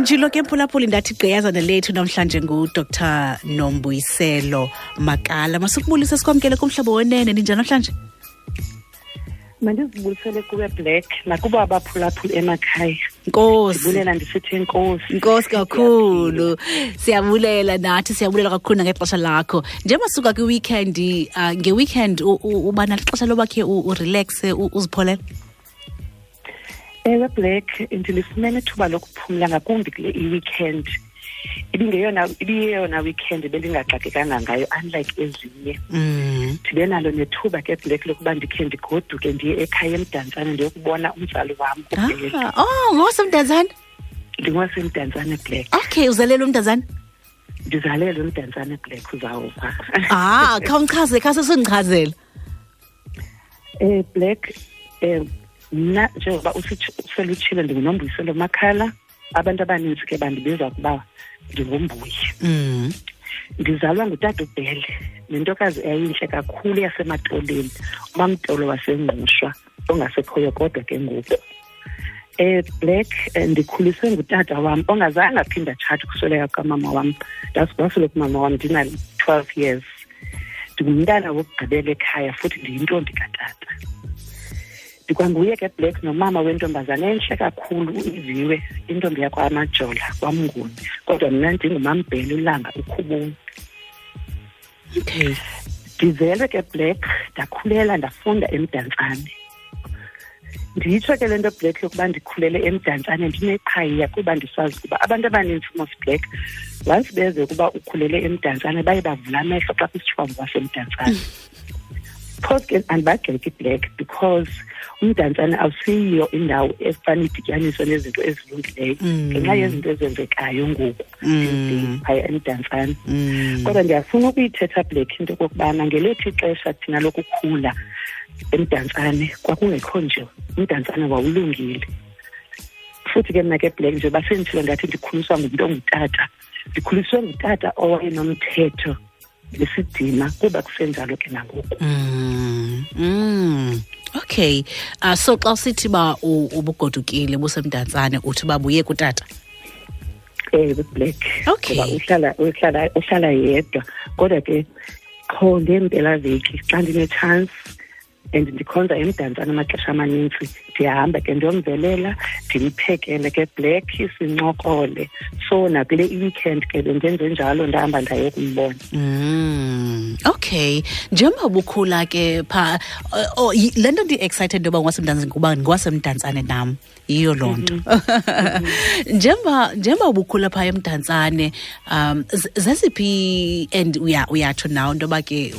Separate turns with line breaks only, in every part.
ndilo ke mphulaphuli ndathi gqiyazana lethu namhlanje ngudr nombuyiselo makala masikubulise sikwamkele kumhlaba wenene ninjani namhlanje
mandizibulisele kuwe black nakuba abaphulaphuli emakhaya
Nkosi.
Ndibulela ndisithi inkosi.
Inkosi kakhulu. Siyabulela nathi siyabulela kakhulu ngexesha lakho. Njengoba suka kwi weekend uh, nge weekend uba nalixesha loba ke u relax uzipholela.
Ewe Black ndilifumene ithuba lokuphumla ngakumbi kule i-weekend. ibingeyona ibiyeyona weekend bendingaxakekanga ngayo unlike ezinye
mm.
ndibe nalo nethuba ke black lokuba ndikhe ndigoduke ndiye ekhaya emdantsane ndiyokubona umzali wam
ah, oh ngosemdantsane
ndingosemdantsane black
okay uzalela umdantsane
ndizalela umdantsane black uzawuva
ah khawundichazele khasesindichazela um
eh, black um mna njengoba uselutshile ndingunombuyiselo makhala abantu abaninzi ke bandibiza ukuba ndingumbuyi
mm.
ndizalwa ngutata ubhele nentokazi eyayintle kakhulu yasematoleni umamtolo wasengqushwa ongasekhoyo kodwa ke ngoku eh black eh, ndikhuliswe ngutata wam ongazange aphinde atshati kusweleka kukamama wam ndasibasele kumama wam ndina-twelve years ndingumntana wokugqibela ekhaya futhi ndiyintombi katata ndikwanguye ke black nomama wentombazana entle kakhulu uyiziwe intombi yakho amajola kwamnguni kodwa mna ndingumambhele ulanga ukhubuni
okay
ndizelwe ke black ndakhulela ndafunda emdantsane ndiyitsho ke le nto black yokuba ndikhulele emdantsane ndineqhayiya kuba ndisazi ukuba abantu abaninzi umos black once beze ukuba ukhulele emdantsane baye bavula amehlo xa kusitshwangu wasemdantsane because ke andibagxeki iblack because umdantsane awusiyiyo indawo efana idityaniswe nezinto ezilungileyo
mm.
ngenxa yezinto ezenzekayo ngoku
mm.
phaya emdantsane
mm.
kodwa ndiyafuna ukuyithetha black into yokokubana ngelethi ixesha thina lokukhula emdantsane kwakungekho nje umdantsane wawulungile futhi ke mna ke black nje basenditshilo ndathi ndikhuliswa ngumntu ongutata ndikhuliswe ngutata owayenomthetho nesidima kuba kusenjalo ke nangoku
mm, mm. okay uh, so xa usithi uba ubugodukile busemdantsane uthi uba buye kutata
ewe eh, black
okay
uba uhlala uhlala uhlala yedwa kodwa ke qho ngeempelaveki xa ndinetshansi and ndikhonza emdantsana amaxesha amanintsi ndiyahamba ke ndiyomvelela ndimphekele ke black sincokole so nakule i-weekend ke bendenze njalo ndahamba ndaye kumbona
mm, okay njengoba bukhula ke pha oh, le nto ndi-excited into yoba ngwasemdantsane kuba ngwasemdantsane nam yiyo loo nto mhm. njengoba njengoba ubukhula phaa emdantsane um zeziphi and uya uyatsho nawo into yoba ke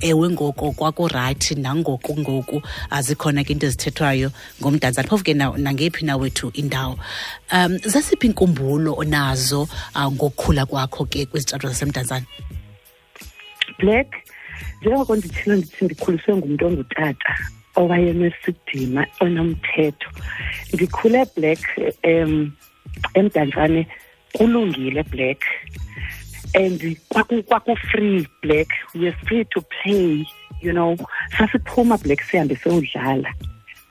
ewe ngoko kwakurayithi nangoku ngoku azikhona ke into ezithethwayo ngomdantsane phofu ke nangephi na wethu indawo um zeziphi iinkumbulo onazo uh, ngokukhula kwakho ke kwizitshato zasemdantsane
black njengoko ndithile ndithi ndikhuliswe ngumntu ongutata owayenesidima onomthetho ndikhule black um emdantsane kulungile black and kwakufree black we're free to play you know sasiphuma black sihambe siyodlala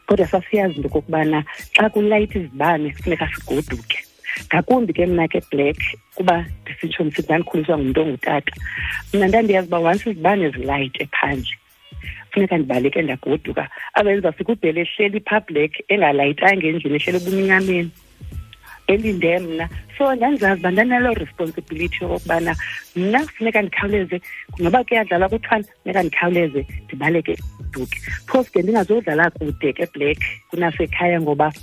kodwa sasiyazi into okokubana xa kulayita izibane kufuneka sigoduke ngakumbi ke mna ke black kuba ndisitsho ndisithi ndandikhuliswa ngumntu ongutata mna ndandiyazi uba once izibane zilayite phandle funeka ndibaleke ndagoduka otherwise bafika ubhele ehleli phaa black engalayitanga endlini ehleli ebumnyameni elinde mna so ndandizazi uba ndanaloo responsibility yokokubana mna funeka ndikhawuleze noba kuyadlalwa kuthiwani funeka ndikhawuleze ndibaleke duke phofu ke ndingazodlala kude ke black kunasekhaya ngoba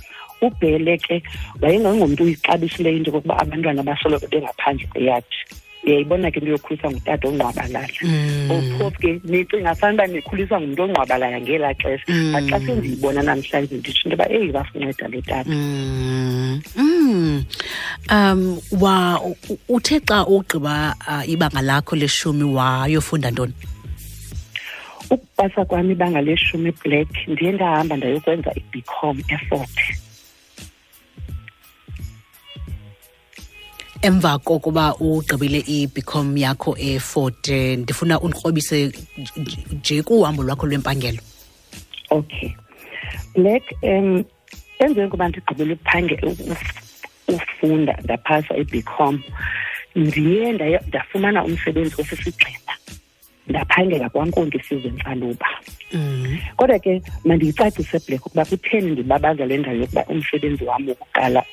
ubhele ke wayengangomntu uyixabisileyo into yokokuba abantwana basoloko bengaphandle kweyadi uyayibona ke into yokhuliswa ngutata ongqwabalala
mm.
ophofu ke nicinga fanuba nikhuliswa ngumntu ongqwabalala ngelaa xesha
mm.
but xa sendiyibona namhlanje nditsho into yoba eyi bafunceda lo tata
mm. um wa uthe xa ugqiba uh, ibanga lakho leshumi wayofunda ntoni
ukupasa kwam ibanga leshumi black ndiye ndahamba ndayokwenza i-bcom effort
emva kokuba ugqibile i-bcom yakho e-fort eh, ndifuna undikrobise nje kuhambo lwakho lwempangelo
okay black um emveni koba ndigqibele ufunda ndaphasa i-bcom ndiye ndafumana umsebenzi osisigxina ndaphangela kwankonti isizwe ntsaluba
mm.
kodwa ke mandiyicacise black ukuba kutheni ndibabaza le ndawo yokuba umsebenzi wam wokuqala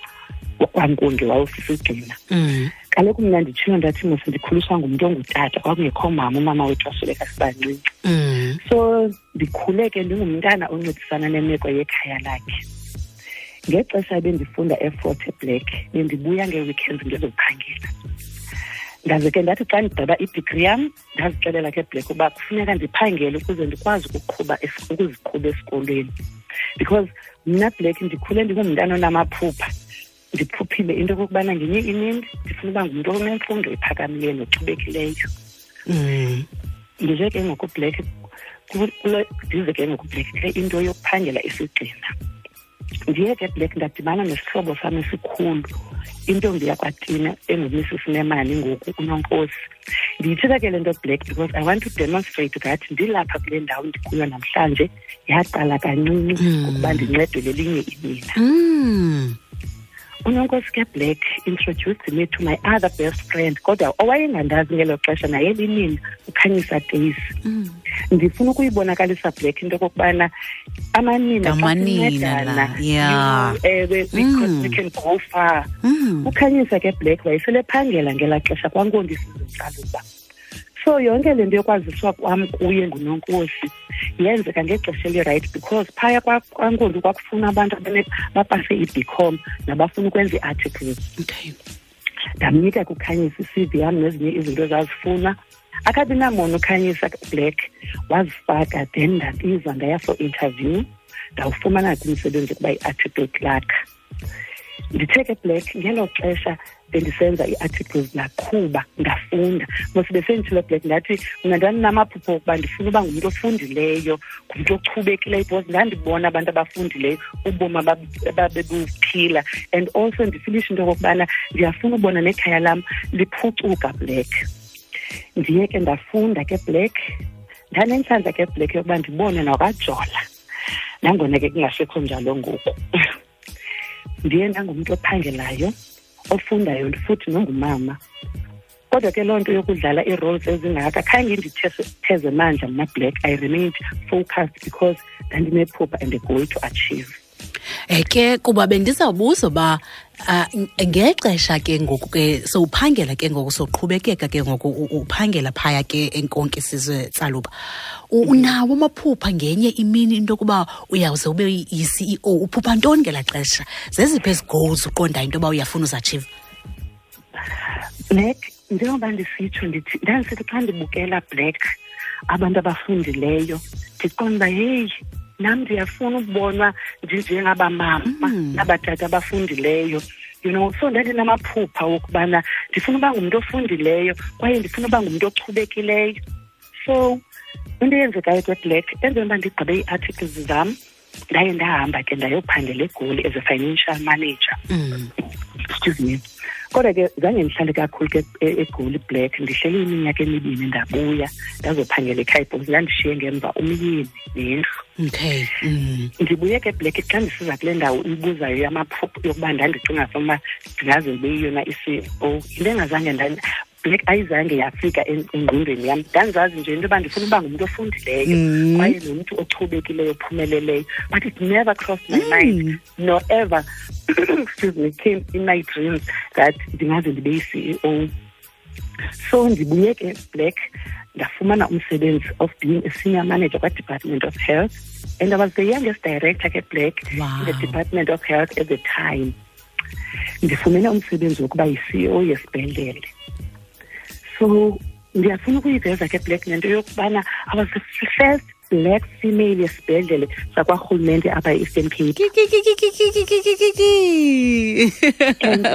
kwankongi wawusisigxina
mm.
kaloku mna nditshilo ndathi mos ndikhuliswa ngumntu ongutata kwakungekho mama umama wethu wasweleka sibancinci
mm.
so ndikhule ke ndingumntana oncedisana nemeko yekhaya lakhe ngexesha ebendifunda eforte black bendibuya ngee-weekends ndizophangela ndaze ke ndathi xa ndigqiba idigri yam ndazixelela ke black uba kufuneka ndiphangele ukuze ndikwazi ukuqhuba ukuziqhuba esikolweni because mna black ndikhule ndingumntana onamaphupha ndiphuphile into yokokubana ngenye imini ndifuna uba ngumntu onemfundo ephakamileyo nochubekileyo
mm.
ndize ke ngokublack ndize ke ngokublack kule into yokuphangela isigcina ndiye ke black ndadibana nesihlobo sam esikhulu intombi yakwatina engumisisi nemali ngoku unonkosi ndiyithetha ke le nto black because i want to demonstrate that ndilapha kule ndawo ndikuyo namhlanje yaqala kancinci
hmm.
ngokuba ndincedwe lelinye inina
hmm.
unonkosi ke black introduced me to my other best friend kodwa owayengandazi ngelo xesha naye linini ukhanyisa days
hmm.
ndifuna ukuyibonakalisa black into yokokubana amanina
amanina yeah.
ewe we,
mm.
we can go far
mm.
ukhanyisa ke black wayesephangela ngela xesha kwankondisizintsaluba so yonke le nto yokwaziswa kwam kuye ngunonkosi yenzeka ngexesha elirayithi because phaya kwankunzi kwakufuna abantu bapase i-bcom nabafuna ukwenza i-articles
okay
ndamnika kukhanyisa i-cv yam nezinye izinto ezazifuna akabi namona ukhanyisa black wazifaka then ndabizwa ndaya for interview ndawufumana kumsebenzi ukuba yi-article clerk ndithe ke black ngelo xesha bendisenza ii-articles ndaqhuba ndafunda mos besenditshilo black ndathi mna ndandinamaphupho okuba ndifuna uba ngumntu ofundileyo ngumntu ochubekileyo because ndandibona abantu abafundileyo ubomi ababebuphila and also ndifilisha into yokokubana ndiyafuna ubona nekhaya lam liphucuka black ndiye ke ndafunda ke black ndanentlantla ke black yokuba ndibone nokajola nangona ke kungasekho njalo ngoku ndiye ndangumntu ophangelayo ofundayo futhi nongumama kodwa ke loo nto yokudlala ii-roles ezingaka khange nditheze mandla mna black i remained focused because ndandinephupha and a goal to achieve
um ke kuba bendizawubuza uba Uh, ngexesha ke ngoku ke sowuphangela ke ngoku soqhubekeka ke ngoku uphangela phaya ke enkonke sizwe tsaluba unawo amaphupha ngenye imini into yokuba uyawuze ube yi-ceo uphupha ntoni ngela xesha zeziphi ezi goals uqondayo into yoba uyafuna uzatshiva
Nick, njengoba ndisitsho ndithi ndandisithi xa ndibukela black abantu abafundileyo ndiqonda uba heyi nam ndiyafuna ukubonwa ndinjengaba mama
mm.
nabatata abafundileyo you know so ndandinamaphupha wokubana ndifuna uba ngumntu ofundileyo kwaye ndifuna uba ngumntu ochubekileyo so into eyenzekayo kweblack enze uba ndigqibe ii-articles zam ndaye ndahamba ke ndayophangela egoli as a financial manager
mm.
excuse me kodwa ke zange ndihlale kakhulu ke e-, egoli black ndihlele iminyaka emibini ndabuya ndazophangela ekhayibos ndandishiye ngemva umyeni nendlu
okay mm.
ndibuye ke black xa ndisiza kule ndawo ibuzayo yamaphupho yokuba ndandicinga sokuba ndingaze ndibeyiyona i-c o yinto engazange black ayizange yafika engqondweni yam ndandizazi nje into yoba ndifuna uba ngumntu ofundileyo
mm.
kwaye nomntu ochubekileyo ophumeleleyo but it never crossed my
mm.
mind nor ever excuse me came in my dreams that ndingaze ndibe yi-c e o so ndibuye ke black ndafumana umsebenzi of being a senior manager kwa-department of health and i was the youngest director ke black
wow.
in the department of health at the time ndifumene umsebenzi wokuba yi-ceo yesibhedlele so ndiyafuna ukuyiveza ke black nento yokubana i was the first black female yesibhedlele sakwarhulumente apha e-eastern cape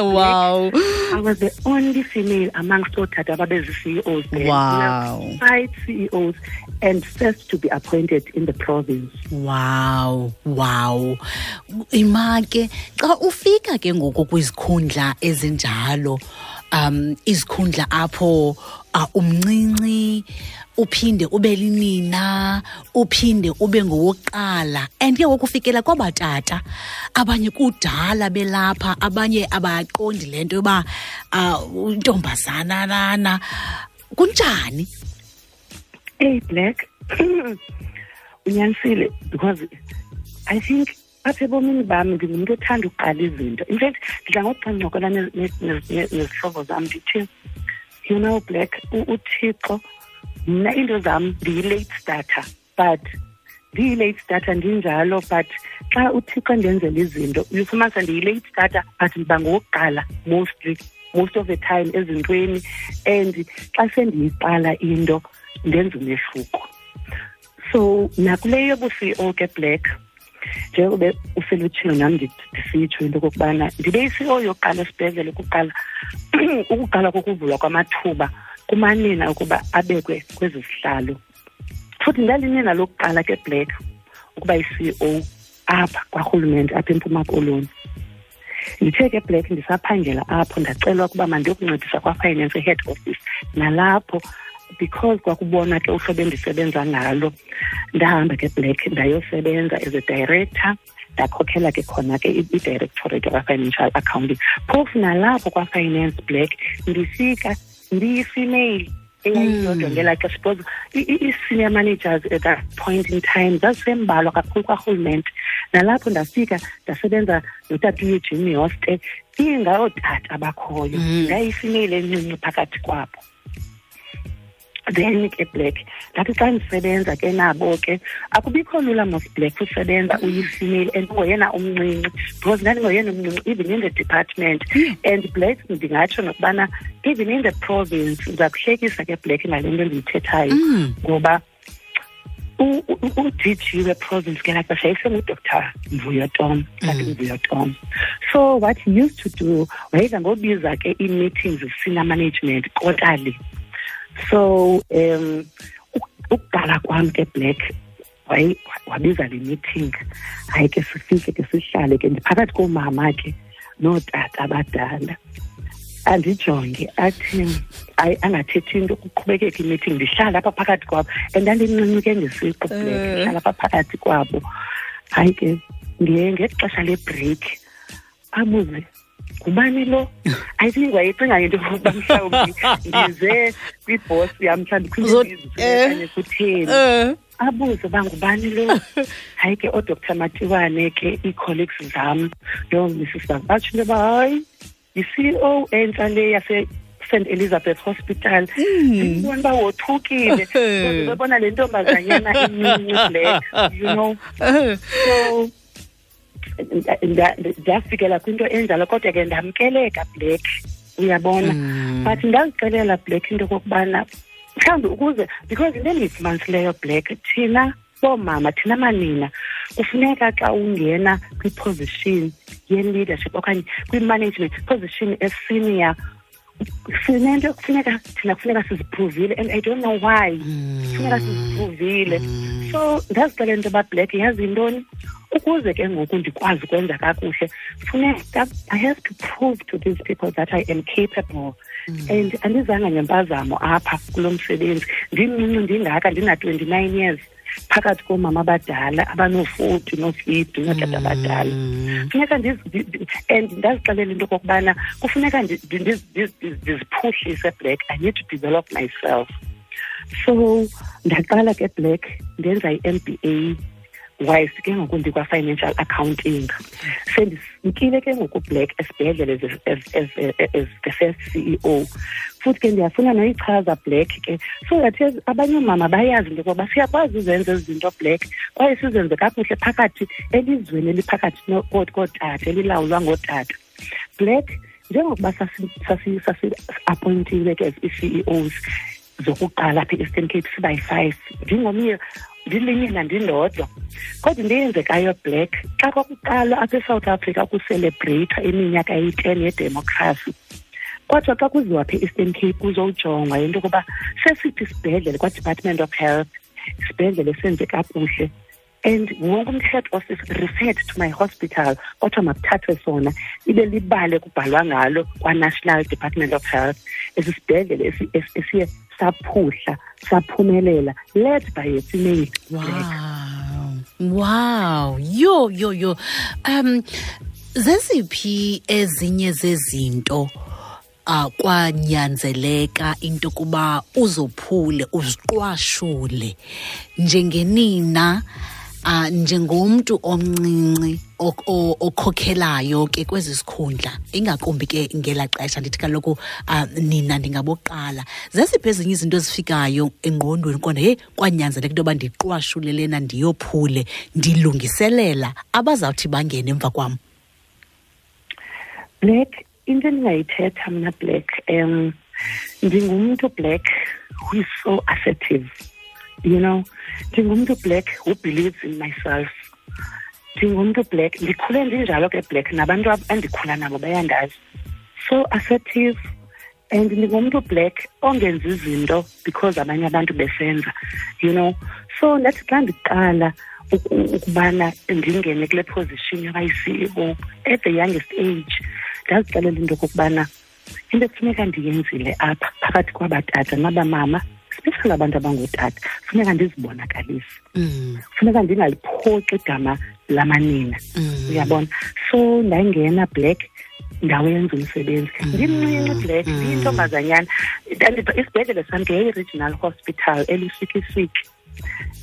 wow
i was the only female amongst ootata ababezi-ceos
wow.
five ceos and first to be appointed in the province
wow wow imake xa ufika ke ngoku kwizikhundla ezinjalo um izikhundla apho uh, umncinci uphinde ube linina uphinde ube ngowokuqala and ke wokufikela kwabatata abanye kudala belapha abanye abaqondi le nto yoba um uh, intombazana lana kunjani
Hey Black. Unyanisile because I think apha ebomini bam ndingumntu othanda ukuqala izinto in fact ndidla ngokuxancokola nezihlobo zam ndithi you know black uthixo mna into zam ndiyi-late starter but ndiyi-late starter ndinjalo but xa uthixo ndenzela izinto uyifumanisa ndiyi-late starter but ndiba ngowokuqala mostly most of the time ezintweni and xa sendiyiqala into ndenza umehluko so nakule yobu-ceo ke black njengobe uselutshilo nam ndisitsho into okokubana ndibe i-ceo yokuqala esibhedlele ukuqala ukuqala kokuvulwa kwamathuba kumanina ukuba abekwe kwezi zihlalo futhi ndalinina lokuqala ke black ukuba yi-c o apha kwarhulumente apha empuma koloni ndithe ke black ndisaphangela apho ndacelwa ukuba mandiyokuncedisa kwa-finance head office nalapho because kwakubona ke uhlobo endisebenza ngalo ndahamba ke black ndayosebenza as a director ndakhokhela ke khona ke i-directorate kwa-financial accounting phofu nalapho kwa-finance black ndifika ndiyi-female eyayiyodwa hmm. ngelaa xesha because ii-senior managers at that point in time zazisembalwa kakhulu kwarhulumente nalapho ndafika ndasebenza notata ueugene yoste ingayootata abakhoyo hmm. ndayifimile encinci phakathi kwabo then ke black ndathi xa ndisebenza ke nabo ke akubikho lula mos black usebenza uyifemale and ungoyena umncinci because ndandingoyena umncinci even in the department hmm. and black ndingatsho nokubana even in the province ndiza kuhlekisa ke black ngale nto endiyithethayo hmm. ngoba mm. u-DG we-province ke like basha isenguDr Mvuyo Tom like mm. Mvuyo Tom so what he used to do wayeza ngobiza ke ii-meetings senior management quarterly so um ukuqala kwam ke black wabiza le meeting hayi ke sifike ke sihlale ke ndiphakathi koomama ke nootata abadala andijonge athi ayi angathethi into kuqhubekeka imeeting ndihlala apha phakathi kwabo and andincinci ke ngesiqu eh. ndihlala apha phakathi kwabo hayi ke ndiye ngexesha lebreak abuze ngubani lo i think wayecinga into yokuba mhlawumbi ndize kwibhos yam mhlawumbi khuyizizwe eh. kutheni eh. abuze uba ngubani lo hayi ke oodr matiwane ke ii-colleagues zam yho mrs bam batsho into yoba hayi yi-c o entsha le yase St Elizabeth Hospital hmm. sibona uba wothukile bebona le ntombazanyana incinci le you know so ndafikela kwinto enjalo kodwa ke ndamkeleka black uyabona mm. but ndazixelela black into okokubana mhlawumbi ukuze because into endiyifumanisileyo black thina boomama thina manina kufuneka xa ungena kwiposition ye-leadership okanye kwi-management position esenior sinento ekufuneka thina kufuneka siziphuvile and i don't know why mm. kufuneka siziphuvile mm. so ndazixela into yoba black yazi yintoni ukuze ke ngoku ndikwazi ukwenza kakuhle funeka i have to prove to these people that i am capable mm. and andizanga ngempazamo apha kulo msebenzi ndimncinci ndingaka ndina-twenty-nine years phakathi koomama abadala abanofoti nofidi nootata abadala mm. funeka and ndazixelela into okokubana kufuneka ndiziphuhlise black i need to develop myself so ndaqala ke black ndenza i-m b a wise ke ngoku ndikwa-financial accounting ndikile ke ngokublack esibhedlele as the first c e o futhi ke ndiyafuna noyichaza black ke so that abanye oomama bayazi into yokuba siyakwazi uzenza ezi zinto black kwaye sizenze kakuhle phakathi elizweni eliphakathi kootata elilawulwa ngootata black njengokuba sasi-appointiwe ke as i-c e os zokuqala apha e-eastern cape siba yi-five ndingomnye ndilimina ndindodwa kodwa into eyenzekayo black xa kwakuqalwa apha esouth africa kuselebhreyithwa iminyaka eyi-ten yedemokhrasi kodwa xa kuziwa pha e-eastern cape kuzowujongwa yinto yokuba sesithi isibhedlele kwadepartment of health isibhedlele senze kakuhle and wonke umntu head office referred to my hospital kothiwa makuthathwe sona ibe libale kubhalwa ngalo kwa-national department of health esi sibhedlele esiye saphuhla saphumelela led by a female
wow wow yo yo yo um zeziphi ezinye zezinto uh, kwanyanzeleka into yokuba uzophule uziqwashule njengenina uh, njengomntu omncinci okhokhelayo ke kwezi sikhundla ingakumbi ke ngela xesha ndithi kaloku uh, nina ndingaboqala zeziphi ezinye izinto ezifikayo engqondweni kona heyi kwanyanzeleka into yoba ndiqwashule lena ndiyophule ndilungiselela abazawuthi bangene emva kwam
black into endingayithetha mna black um ndingumntu black who is so assertive you know ndingumntu black who believes in myself ndingumntu black ndikhule ndinjalo ke black nabantu endikhula nabo bayandazi so assertive and ndingumntu black ongenza izinto because abanye abantu besenza you know so ndathi xa ndiqala ukubana ndingene kule position yabayi-ceo at the youngest age ndazixelela into yokokubana into ekufuneka ndiyenzile apha phakathi kwabatata nabamama especially abantu abangootata funeka ndizibonakalise
mm.
funeka ndingaliphoxi igama lamanina
mm.
uyabona so ndayingena black ndawo yenza umsebenzi mm. ndimncinci black mm. ndiyintombazanyana isibhedlele sam ke yeyi-regional hospital elusikisiki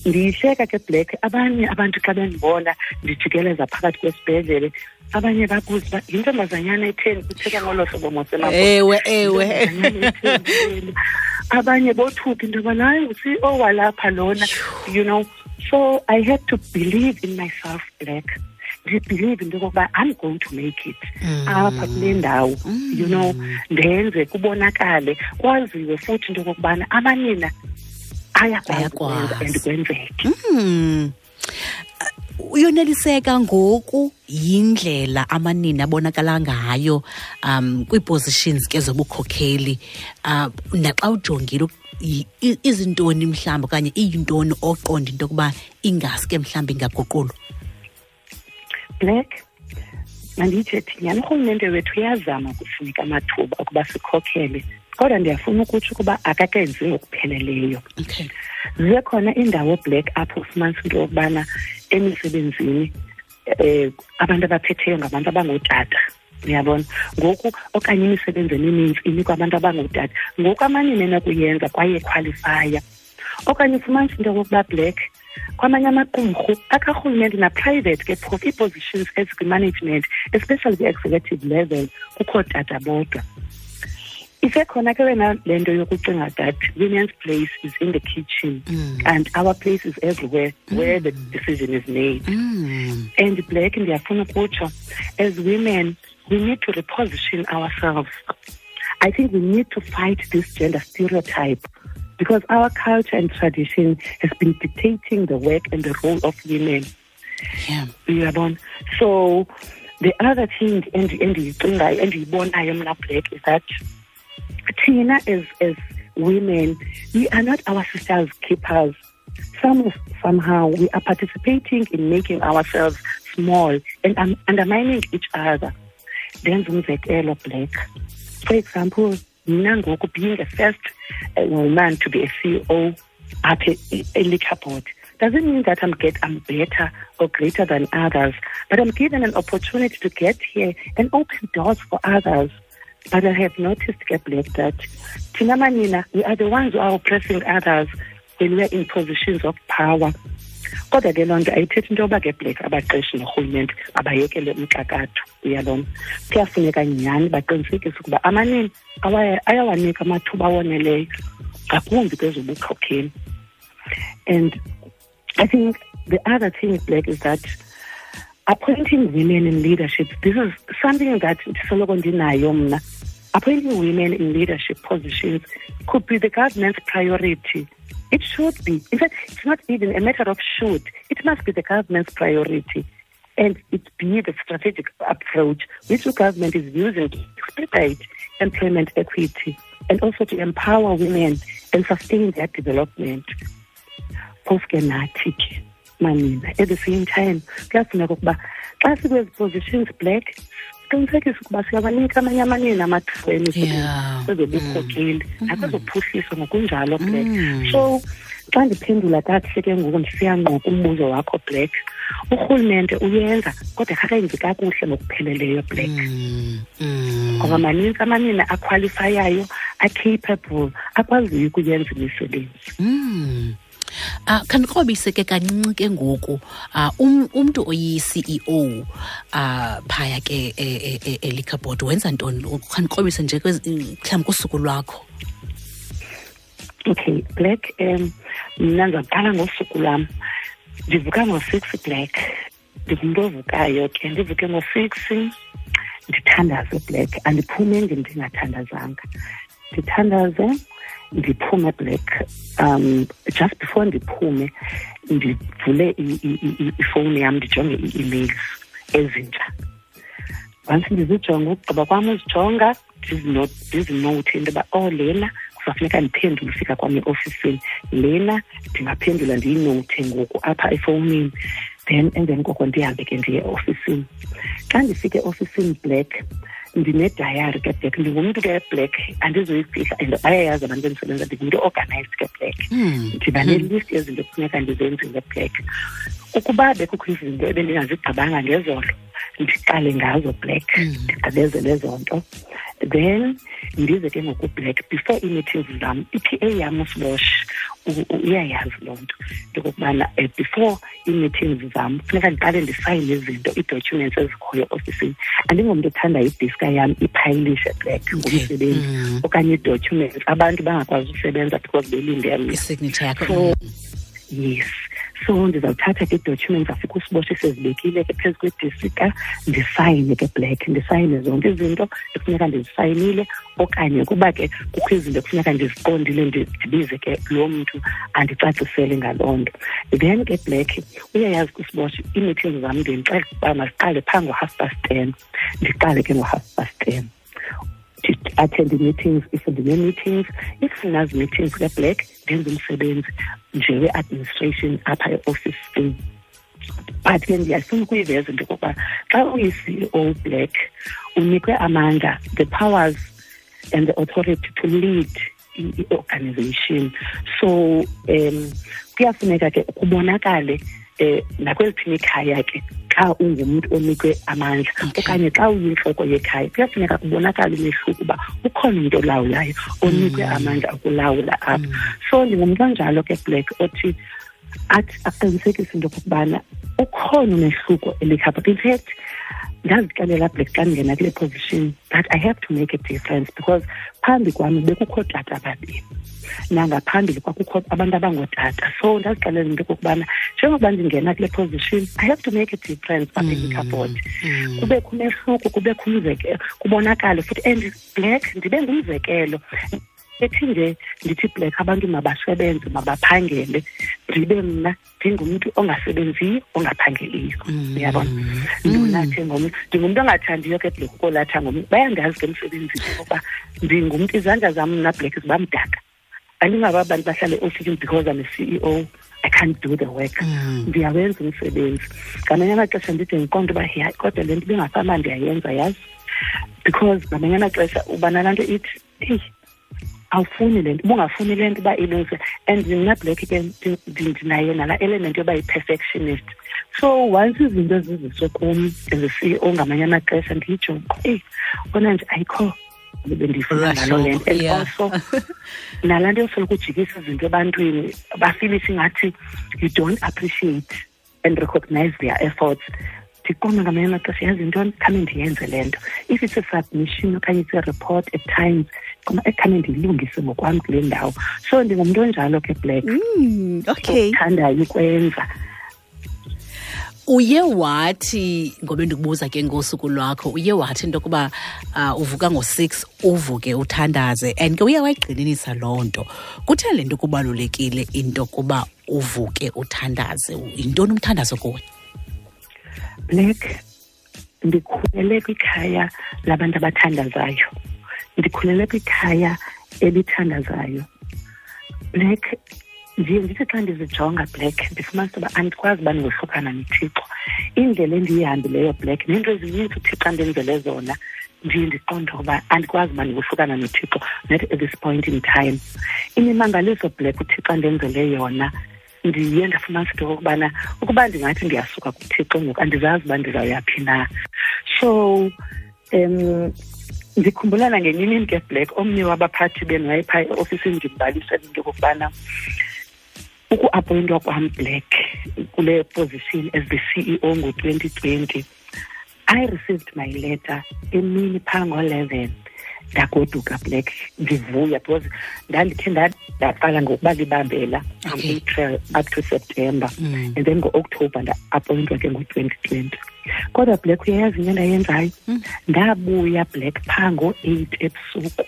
ndiyisheka ke black abanye abantu xa bendibona ndijikeleza phakathi kwesibhedlele abanye babuze uba yintombazanyana etheni kutheka ngolo hlobo
moseewe ewe
abanye bothupha into yobana hayi usi owalapha lona you know so i had to believe in myself black ndibhilive into yokokuba i'm going to make it
mm.
apha kule ndawo you know mm. ndenze kubonakale kwaziwe futhi into yokokubana amanina ayakwazi and kwenzeke
mm. uyoneliseka ngoku yindlela amanini abonakala ngayo um kwii-positions ke zobukhokheli um naxa ujongile izintoni mhlawumbi okanye iyintoni oqonda into yokuba ingaske mhlawumbi ingaguqulwa
black mandiyithethi nyhani urhulumente wethu uyazama ukusinika amathuba ukuba sikhokhele kodwa ndiyafuna ukutsho ukuba akakenzi ngokupheleleyo
okay.
zibe khona indawo black apho ufumanisa into yokubana emisebenzini um abantu abaphetheyo ngabantu abangootata uyabona ngoku okanye imisebenzi emininzi inikwa abantu abangootata ngoku amanina enakuyenza kwaye ekhwalifaya okanye ufumanisa into yokokuba black kwamanye amaqumrhu akarhulumente naprivate ke phofu ii-positions ezikwi-management especially kwi-executive level kukho tata bodwa isekhona ke wena le nto yokucinga that women's place is in the kitchen
mm.
and our place is everywhere mm. where the mm. decision is made
mm.
and black ndiyafuna ukutsho as women we need to reposition ourselves i think we need to fight this gender stereotype because our culture and tradition has been dictating the work and the role of women
yeah.
we are born. so the other thing and and and endiyicingayo endiyibonayo mna black is that thina as as women we are not our sisters keepers some somehow we are participating in making ourselves small and um, undermining each other Then, ndenza umzekelo black for example mna ngoku being the first eh, woman to be a ceo at a liquor board doesn't mean that I'm get I'm better or greater than others, but I'm given an opportunity to get here and open doors for others. But I have noticed, Black, that Tina Manina, we are the ones who are oppressing others when we are in positions of power. kodwa ke loo nto ayithethi into yoba ke black abaqeshi norhulumente abayekele umxakatho uyalona kuyafuneka nyhani baqinisekise ukuba amanini ayawanika amathuba awoneleyo ngakumbi kwezobukhokheli and i think the other thing black is that appointing women in leadership this is something that ndisoloko ndinayo mna appointing women in leadership positions could be the government's priority it should be in fact it's not even a matter of should it must be the government's priority and it be the strategic approach which the government is using to expedite employment equity and also to empower women and sustain their development Post ke malina at the same time kuyafuneka ukuba xa sikwezi positions black siqinisekise ukuba siyawanika amanye amanini amathuba emisebenzi
yeah.
kwezobukhokeli mm. nakwezophuhliso ngokunjalo black
mm.
so xa ndiphendula kakuhle ke ngoku ndisiya ngqo kumbuzo wakho black urhulumente uyenza kodwa akayenzi kakuhle ngokupheleleyo black
mm, mm.
ngoba mm. maninzi amanina akhwalifayayo acapable akwaziyo ukuyenza imisebenzi
mm. Uh, khandikrobise ke kancinci ke ngoku uh, um, umntu oyi-ceo uh, ah, phaya ke elikabhod e, e, e, wenza ntoni khandikrobise nje mhlawumbi kusuku lwakho
okay black um mna ndizaqala ngosuku lwam ndivuka ngo-six black ndingumntu ovukayo ke ndivuke ngo-six ndithandaze black andiphumengi ndingathandazanga ndithandaze ndiphume black um just before ndiphume ndivule ifowuni yam ndijonge ii-emails ezintsha once ndizijonga ukugqiba kwam uzijonga ndizinowuthi into yoba oh lena kusafuneka ndiphendule ufika kwam eofisini lena ndingaphendula ndiyinowuthe ngoku apha efowunini then emveni koko ndihambe ke ndiye eofisini xa ndifike eofisini black ndinedayari ke black ndingumntu ke black andizoyifihla and bayayazi abantu bendisebenza ndingumntu organized ke black
hmm.
ndiba hmm. nelist yezinto ekufuneka ndizenzile black ukuba bekukho izinto ebendingazigqibanga ngezolo ndiqale ngazo black
mm.
ndigqibezele ezo nto then ndize ke ngokublack before ii-meetings zam i-p a yam usibosh uyayazi loo nto into yokokubana um eh, before ii-meetings zam funeka ndiqale ndisayine izinto ii-documents ezikhoyo ofisini andingomntu othanda idiska yam iphayilishe black ngumsebenzi
mm.
okanye ii-documents abantu bangakwazi usebenza because belinde mna so yes so ndizawuthatha ke documents afike usiboshe sezibekile ke phezu kwedisika ndisayine ke black ndisayine zonke izinto ekufuneka ndizisayinile okanye ukuba ke kukho izinto ekufuneka ndiziqondile ndibize ke loo mntu andicacisele ngaloo nto then ke black uyayazi kusiboshe iimeeting zam ndindixela ukuba masiqale phaa ngo-half past ten ndiqale ke ngo-half past ten attend meetings if ndine-meetings if ndinazi-meetings keblack ndenza umsebenzi nje we-administration apha e-office thing but ke ndiyafuna ukuyiveza into yokokuba xa uyi-ceo black unikwe amandla the powers and the authority to lead i-organization so um kuyafuneka ke kubonakale um nakweliphi nekhaya ke xa ungumntu onikwe amandla okanye xa uyintloko yekhaya kuyafuneka kubonakala umehluko uba ukhona umntu olawulayo onikwe mm. amandla okulawula apha mm. so ndingumntu onjalo ke black othi athi aqinisekise into yokokubana ukhona umehluko elikapha in fact ndazixelela black xa ndingena kule position that i have to make a difference because phambi kwami bekukho tata ababini nangaphambili kwakukho abantu abangootata so ndazixelela into yokokubana njengoba ndingena kule position i have to make a difference apha elikabhodi
mm, mm.
kubekho umehluko kubekho umzekelo kubonakale futhi and black ndibe ngumzekelo ethi nje ndithi black abantu mabasebenze mabaphangele ndibe mna ndingumntu ongasebenziyo ongaphangeliyo
mm.
uyabona ndonathe mm. ngom ndingumntu ongathandiyo ke black ukolatha ngom bayandazi ke emsebenzini ukuba ndingumntu izandla zam mna black ziba mdaka andingaba bantu bahlale eofisini because i'm a c e o I can't do the work
mm.
ndiyawenza umsebenzi ngamanye amaxesha ndithi ngiqonda uba ya kodwa le nto ibingafama ndiyayenza yazi because ngamanye amaxesha uba nalaa nto ithi eyi awufuni le nto ubungafuni le nto uba ilungiswe and mna black ke ndinayo nala element yoba yi-perfectionist so once izinto eziziswe kum ezifio ngamanye amaxesha ndiyijongo eyi ona nje ayikho bendiyifuna ngalo le nto and also nalaa nto yosoloko ujikisa izinto ebantwini bafilise ingathi you don't appreciate and recognize their efforts ndiqonda ngamanye amaxesha yazi ntoni khane ndiyenze le nto if it's a submission okanye it's a report at times koma ekhane ndiyilungise ngokwam kule ndawo so ndingumntu onjalo ke black
mm, okay
thandayo ukwenza
uye wathi ngobe ndikubuza ke ngosuku lwakho uye wathi into yokuba uh, uvuka ngo-six uvuke uthandaze and ke uye wayigqininisa loo nto kutheni le nto kubalulekile into yokuba uvuke uthandaze yintoni umthandazo kuwe
black ndikhulele kwikhaya labantu abathandazayo ndikhulele kwikhaya elithandazayo black ndiye ndithi xa ndizijonga black ndifumanisa uba andikwazi uba ndingohlukana nethixo indlela endiyihambileyo black neento ezininzi uthixo andenzele zona ndiye ndiqonde ukuba andikwazi uba ndikuhlukana nothixo not at this point in time imimangaliso black uthixo andenzele yona ndiye ndafumanisa into yokokubana ukuba ndingathi ndiyasuka kuthixo ngoku andizazi uba ndizawuyaphi na so um ndikhumbulana ngenye imini ke black omnye wabaphathi benu wayephaa eofisini ndimbalisele into yokokubana ukuapoyintwa kwam black kule position as the ceo ngo-twenty twenty i received my letter emini phaa ngo-eleven ndagoduka black ndivuya because ndandikhe ndaqala ngokuba libambela from april up to september
mm.
and then ngo-october nda-appointwa ke ngo-twenty twenty kodwa black uyayazi into endayenzayo
mm.
ndabuya black phaa ngo-eight ebusuku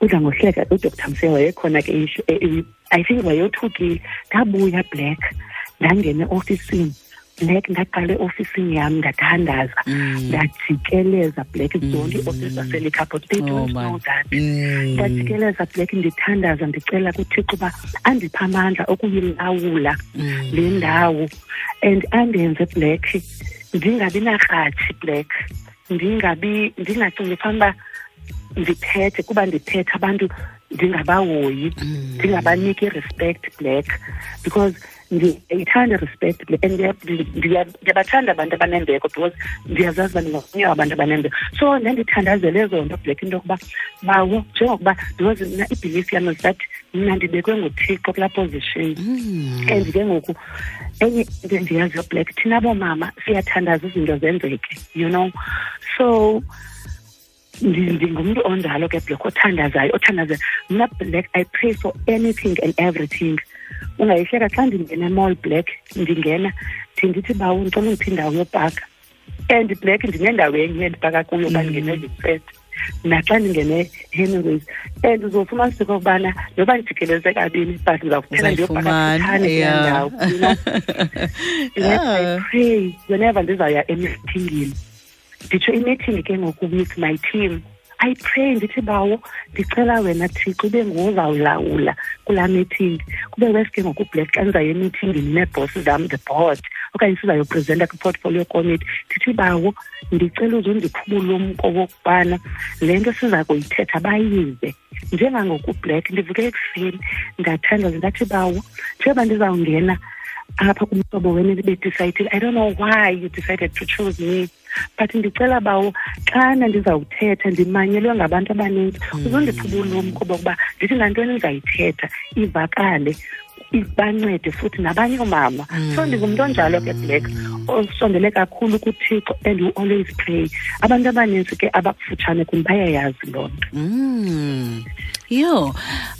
udla ngohleka udr msewa yekhona ke i think wayothukile ndabuya black ndangena eofisini black ndaqala eofisini yam ndathandaza
mm.
ndajikeleza black
mm.
zonke iofisi zaselikhabhoti they
oh,
don't know that
mm.
ndajikeleza black ndithandaza ndicela kuthixo uba andipha amandla okuyilawula le ndawo and andenze black ndingabi narhatshi black ndingabi ndingacingi fanuba ndiphethe kuba ndiphethe abantu ndingabahoyi
mm.
ndingabaniki i-respect black because ndiyayithanda respect le and ndiyabathanda abantu abanembeko because ndiyazazi uba ndingakunye abantu abanembeko so ndandithandazela ezo nto black into yokuba bawo njengokuba because mna ibelief yam is that mna ndibekwe nguthixo kulaa position
hmm.
and ke ngoku enye into endiyaziyo black thina boomama siyathandaza izinto zenzeke you know so ndingumntu onjalo ke black othandazayo othandazayo mna black i pray for anything and everything ungayihleka xa ndingena mall black ndingena ndindithi bawo ndicela ungiphi indawo yopaka and black ndinendawo enye endipaka kuyo uba ndingeneziphethe naxa ndingene i-hemingways and uzofumanisa okokubana noba ndijikeleze kabini but ndizawuphela ndiyophakathane kulandawo
ah.
pray whenever ndizawuya emithingini nditsho imeeting ke ngoku with my team i pray ndithi bawo ndicela wena thixo ube ngozawulawula kulaa meeting kube wes ke ngoku black xa ndizayo emithingini neebhosi zam the board okanye sizayoprezenta kwi-portfolio committee ndithi bawo ndicela uze undiphe ubulumko wokubana le nto siza kuyithetha bayive njengangokublack ndivuke ekuseni ndathandaza ndathi bawo njengoba ndizawungena apha kumhlobo wena ebedicayidile i don't know why you decided to choose me but ndicela bawo xana ndizawuthetha ndimanyelwe ngabantu abaninzi hmm. uzondipha ubulumko bokuba ndithi nantoni ndizayithetha ivakale ibancede futhi nabanye oomama mm. so ndingumntu onjalo ke black osondele kakhulu kuthixo and you always pray abantu abaninzi ke abakufutshane kum bayayazi loo nto
mm. yho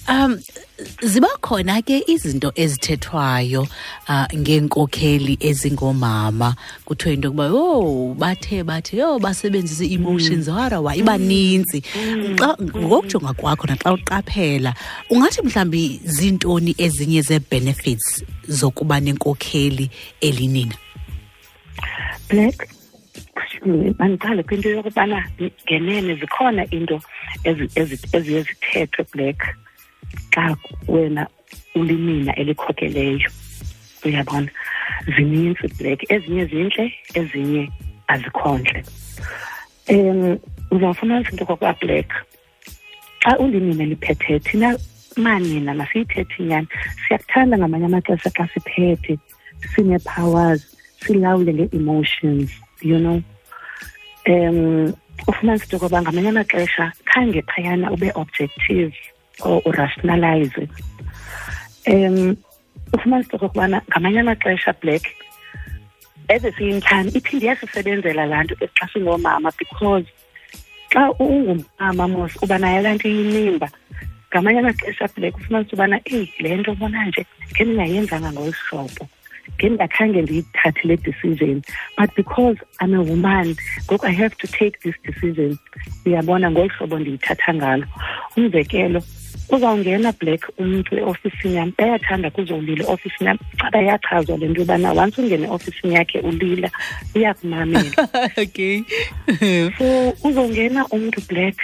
um ziba khona ke izinto ezithethwayo uh, ngeenkokheli ezingoomama kuthiwe into yokuba yho bathe bathe yho basebenzisa ii-emotions mm. wara wa iba mm. ninzi mm. xa ngokujonga kwakho naxa uqaphela ungathi mhlawumbi ziintoni ezinye zee-benefits zokuba nenkokheli elinina
black mandiqale kwinto yokubana ngenene zikhona into eziye zithethwe black xa wena ulimina elikhokeleyo uyabona zininzi black ezinye zintle ezinye azikho ntle um uzawufumanisa into yokokuba black xa ulimini eliphethe thina manina masiyithethi inyani siyakuthanda ngamanye amaxesha xa siphethe sine-powers silawule ngee-emotions you know um ufumanisa into yokoba ngamanye amaxesha khange phayana ube objective or urationalize um ufumaniseka okubana ngamanye amaxesha black at the same time iphinde yasisebenzela laa nto xa singoomama because xa ungumama mos uba nayo laa nto iyinimba ngamanye amaxesha black ufumanisa ubana eyi le nto bona nje ngendingayenzanga ngolu hlobo ngendingakhange ndiyithathe le decision but because i'm a woman ngoku i have to take this decision uyabona ngolu hlobo ndiyithatha ngalo umzekelo uzawungena black umntu eofisini yam bayathanda kuzolila eofisini yam xa bayachazwa le nto yobana once ungene eofisini yakhe ulila uyakumamela
okay
so uzongena umntu black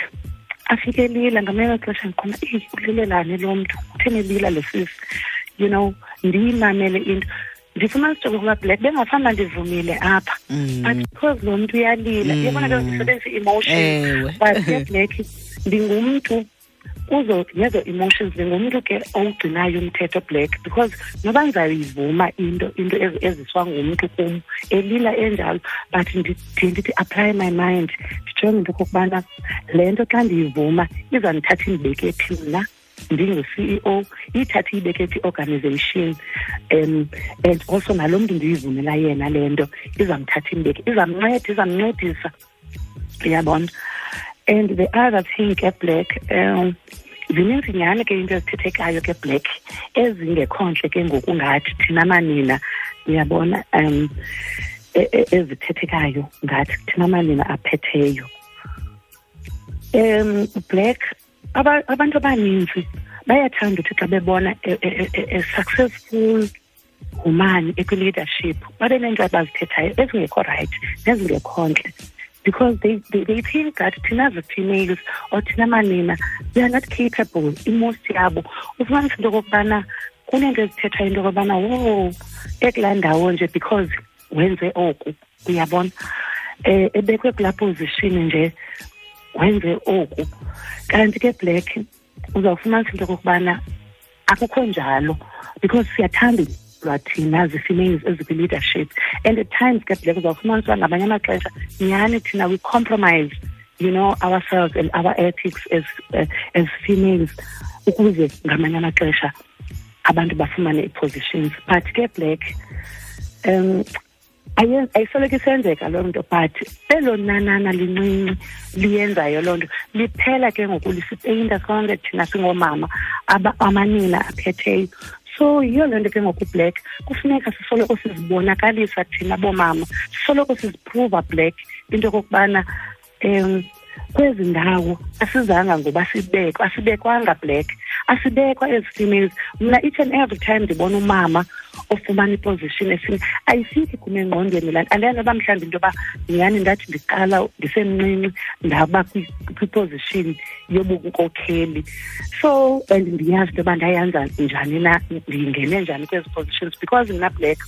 afike lila ngamanye amaxesha ndikhona eyi ulilelani lo mntu utheni elila le sisi you know ndiyimamele into ndifumana isitshoko kuba black bengafanuba mandivumile apha
mm.
but because lo mntu uyalila
mm.
yebona ke ndisebenzisa i-emotion uba siyeblack ndingumntu kuzo nezo emotions ngingumntu ke owugcinayo umthetho black because noba ndizayivuma into into eziswa ngumntu kum elila enjalo but ndithi ndithi apply my mind ndijonge into okokubana le nto xa ndiyivuma izandithatha indibeke phi mna ndingu-ceo iyithathe iyibeke ethi organization um and also nalo mntu ndiyivumela yena le nto izamthatha imbeke izamnceda izamncedisa yabona and the other thing ke black um zininzi nyhani ke into ezithethekayo ke black ezingekho ntle ke ngokungathi thina manina uyabona um e-, e-, ezithethekayo ngathi thina manina aphetheyo um black abantu abaninzi bayathanda ukuthi xa bebona a e, e, e, successful woman ekwi-leadership babe neento abazithethayo ezingekho rayithi nezingekho ntle because they, they, they think that thina zi-females or thina manina we are not capable imost yabo ufumanisa into yokokubana kunento ezithethayo into yokubana wo ekulaa ndawo nje because wenze oku uyabona um ebekwe kulaa position nje wenze oku kanti ke black uzawufumanisa into okokubana akukho njalo because siyathanda lwa thina zifeelings ezikwi-leadership and at times ke black uzawufumanisa uba ngamanye amaxesha nyhani thina we compromise you know ourselves and our ethics as, uh, as females ukuze ngamanye amaxesha abantu bafumane ii-positions but ke black um ayisoloko isenzeka loo nto but elo nanana lincinci liyenzayo loo nto liphela ke ngoku lisipeyinta sonke thina singoomama amanina aphetheyo so yiyo loo nto ke ngokublack kufuneka sisoloko sizibonakalisa thina boomama sisoloko siziphruva black into yokokubana um kwezi ndawo asizanga ngoba sibekwa asibekwanga black asibekwa ezi females mna each and every time ndibona umama ofumana iposition esini ayifiki kum engqondweni laa nto andiyazi noba mhlawumbi into yoba nyhani ndathi ndiqala ndisemncinci ndaba kwiposition yobunkokheli so and ndiyazi into yoba ndayenza njani na ndiyingene njani kwezi positions because mna black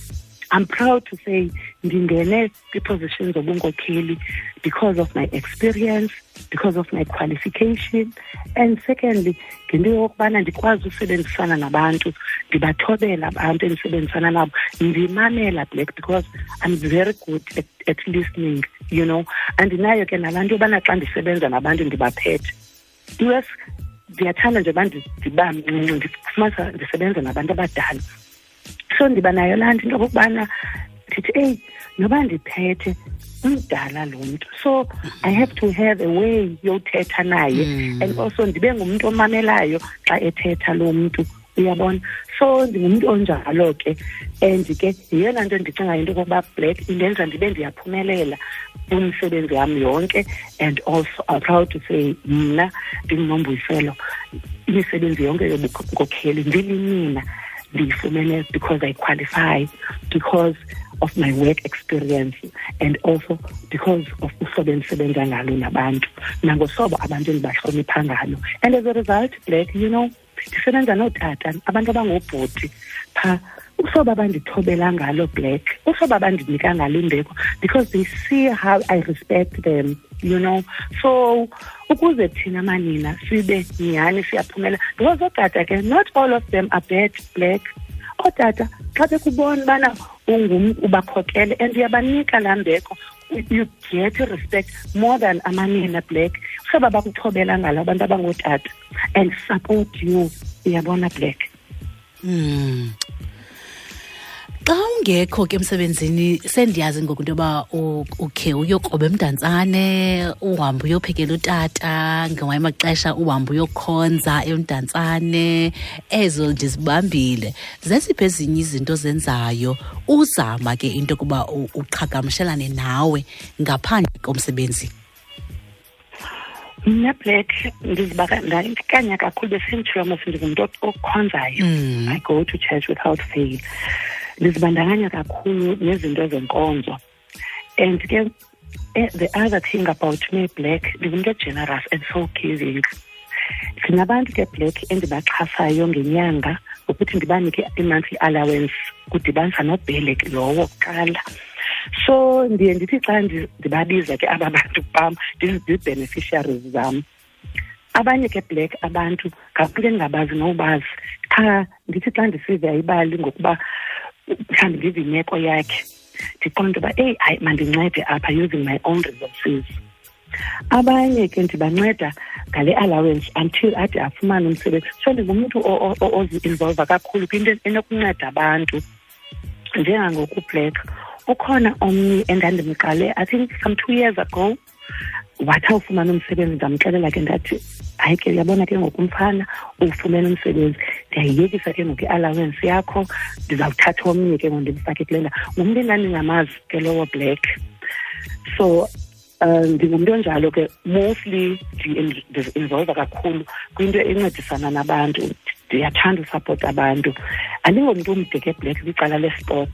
I'm proud to say ndingene kwiiposition zobunkokheli because of my experience because of my qualification and secondly ngento yokubana ndikwazi usebenzisana nabantu ndibathobela abantu endisebenzisana nabo ndimamela black because i'm very good at, at listening you know andinayo ke nalaa nto yobana xa ndisebenza nabantu ndibaphethe plus ndiyathanda nje uba ndiba mncinci ndifumanisa ndisebenza nabantu abadala so ndiba nayo laa nto into okokubana ndithi eyi noba ndiphethe umdala lo mntu so i have to have a way yothetha naye
mm.
and also ndibe ngumntu omamelayo xa ethetha lo mntu uyabona so ndingumntu onjalo ke and ke yeyona nto ndicingayo into yokokuba black indenza ndibe ndiyaphumelela umsebenzi wam yonke and also I'm proud to say mna ndinginombuyiselo imisebenzi yonke yobunkokheli ndilinina ndiyifumene because I qualify because of my work experience and also because of uhlobo endisebenza ngalo nabantu nangohlobo abantu endibahlonipha ngalo and as a result black you know ndisebenza nootata abantu abangoobhuti phaa uhlobo abandithobela ngalo black uhlobo abandinika ngalo imbeko because they see how i respect them you know so ukuze thina manina sibe nyhani siyaphumela because ootata ke not all of them are bad black ootata xa bekubona ubana ungum ubakhokele and uyabanika laa mbeko you get respect more than amanina black saba bakuthobela ngalo abantu abangootata and support you uyabona black
mm. xa ungekho ke emsebenzini sendiyazi ngoku into yoba ukhe uyokroba emdantsane uhambe uyophekela utata ngamanye amaxesha uhambe uyokhonza emdantsane ezo ndizibambile zeziphi ezinye izinto zenzayo uzama ke into yokuba uqhagamshelane nawe ngaphandle komsebenzi
mna black ndizibakandikanya kakhulu besenditshiwa mos ndingumntu okhonzayo
mm.
i go to church without fail ndizibandakanya kakhulu nezinto zenkonzo and ke eh, the other thing about me black ndingumntu egenerous and so giving sinabantu ke black endibaxhasayo ngenyanga ngokuthi ndibanike i-monthly allowance kudibanisa nobhelek lowo kuqala so ndiye ndithi xa ndibabiza ke aba bantu bam ndizi-beneficiaries zam abanye ke black abantu kakhulu endingabazi nobazi qha ndithi xa ndisive ayibali ngokuba mhlawumbi ndive imeko yakhe ndiqonde uba eyi hayi mandincede apha using my own resources abanye ke ndibanceda ngale allowance until ade afumane umsebenzi so ndingumntu ozi-involva kakhulu kwinto enokunceda abantu njengangokublack ukhona omnye endandimqale i think some two years ago wathi awufumana umsebenzi ndamxelela ke ndathi hayi ke yabona ke ngoku umfana uwufumene umsebenzi ndiyayiyekisa ke ngoku i-allowance yakho ndizawuthatha omnye ke ngoku ndimfake kule nda ngumntu endandingamazi ke lowo black so um ndingumntu onjalo ke mostly ndiinvolva kakhulu kwinto encedisana nabantu ndiyathanda usapota abantu andingomntu umde ke black kwicala lesport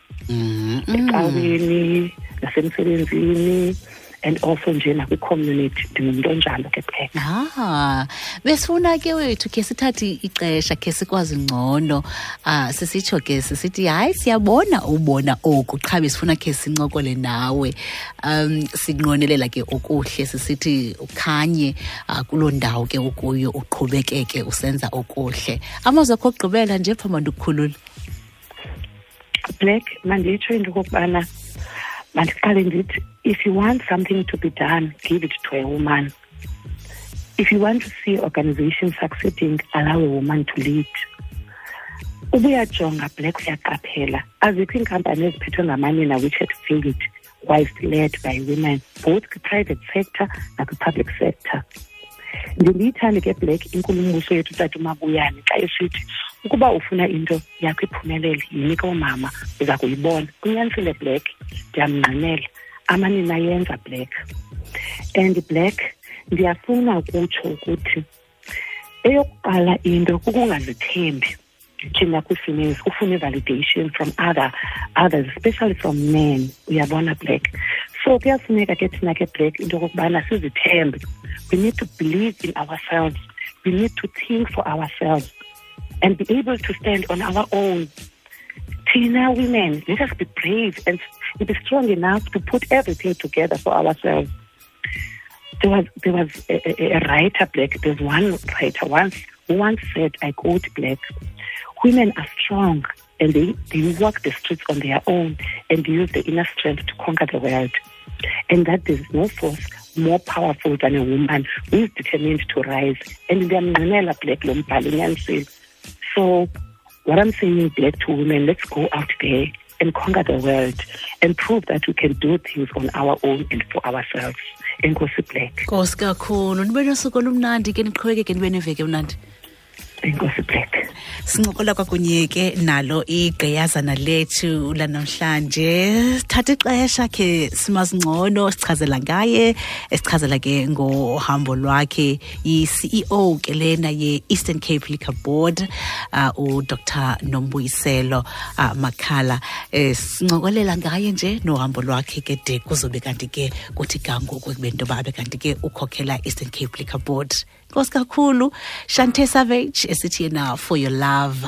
mm-hmm.
ecaweni nasemsebenzini and also nje nakwi-community ndingumntu onjalo ke pheka
ah besifuna ke wethu khe sithathe ixesha khe sikwazi ngcono um ah, sisitsho ke sisithi hayi siyabona ubona oku qha besifuna khe sincokole nawe um sinqonelela ke okuhle sisithi ukhanye uh, kuloo ndawo ke ukuyo uqhubekeke usenza okuhle amazwi akho okugqibela nje phambi ndikhulule
black manditsho into okokubana mandiqale ndithi if you want something to be done give it to a woman if you want to see organization succeeding allow a woman to lead ubuyajonga black uyaqaphela azikho iinkampani eziphethwe ngamanina which had failed whilst led by women both kwi-private sector nakwi-public sector ndindiyithande ke black inkulumbuso yethu tata umabuyane xa esithi ukuba ufuna into yakho iphumelele yinika umama uza kuyibona unyanisile black ndiyamngqinela amanina yenza black and black ndiyafuna ukutsho ukuthi eyokuqala into kukungazithembi thina kwi-females ufuna i-validation from other others especially from men uyabona black so kuyafuneka ke thina ke black into yokokubana sizithembe we need to believe in ourselves we need to think for ourselves and be able to stand on our own thina women let us be brave and be strong enough to put everything together for ourselves there was there was a, a, a writer black there's one writer once once said i quote black women are strong and they, they walk the streets on their own and use the inner strength to conquer the world and that there is no force more powerful than a woman who is determined to rise. And they are Nanela Black Lompali So what I'm saying is black to women, let's go out there and conquer the world and prove that we can do things on our own and for ourselves. Enkosi Black.
Nkosi kakhulu. Nibe nosuku olumnandi ke niqhubekeke nibe neveke emnandi.
Enkosi Black.
sincokola kwakunye ke nalo igqiyazana lethu lanamhlanje thatha ixesha khe simazi ngcono sichazela ngaye esichazela ke ngohambo lwakhe yi-ceo ke lena ye-eastern cape liquor board uh, udr nombuyiselo uh, makhala um sincokolela ngaye nje nohambo lwakhe ke de kuzobe kanti ke kuthi kangoku kube nto babe kanti ke ukhokhela eastern cape liquor board nkosi kakhulu shante savage esithi yena for your love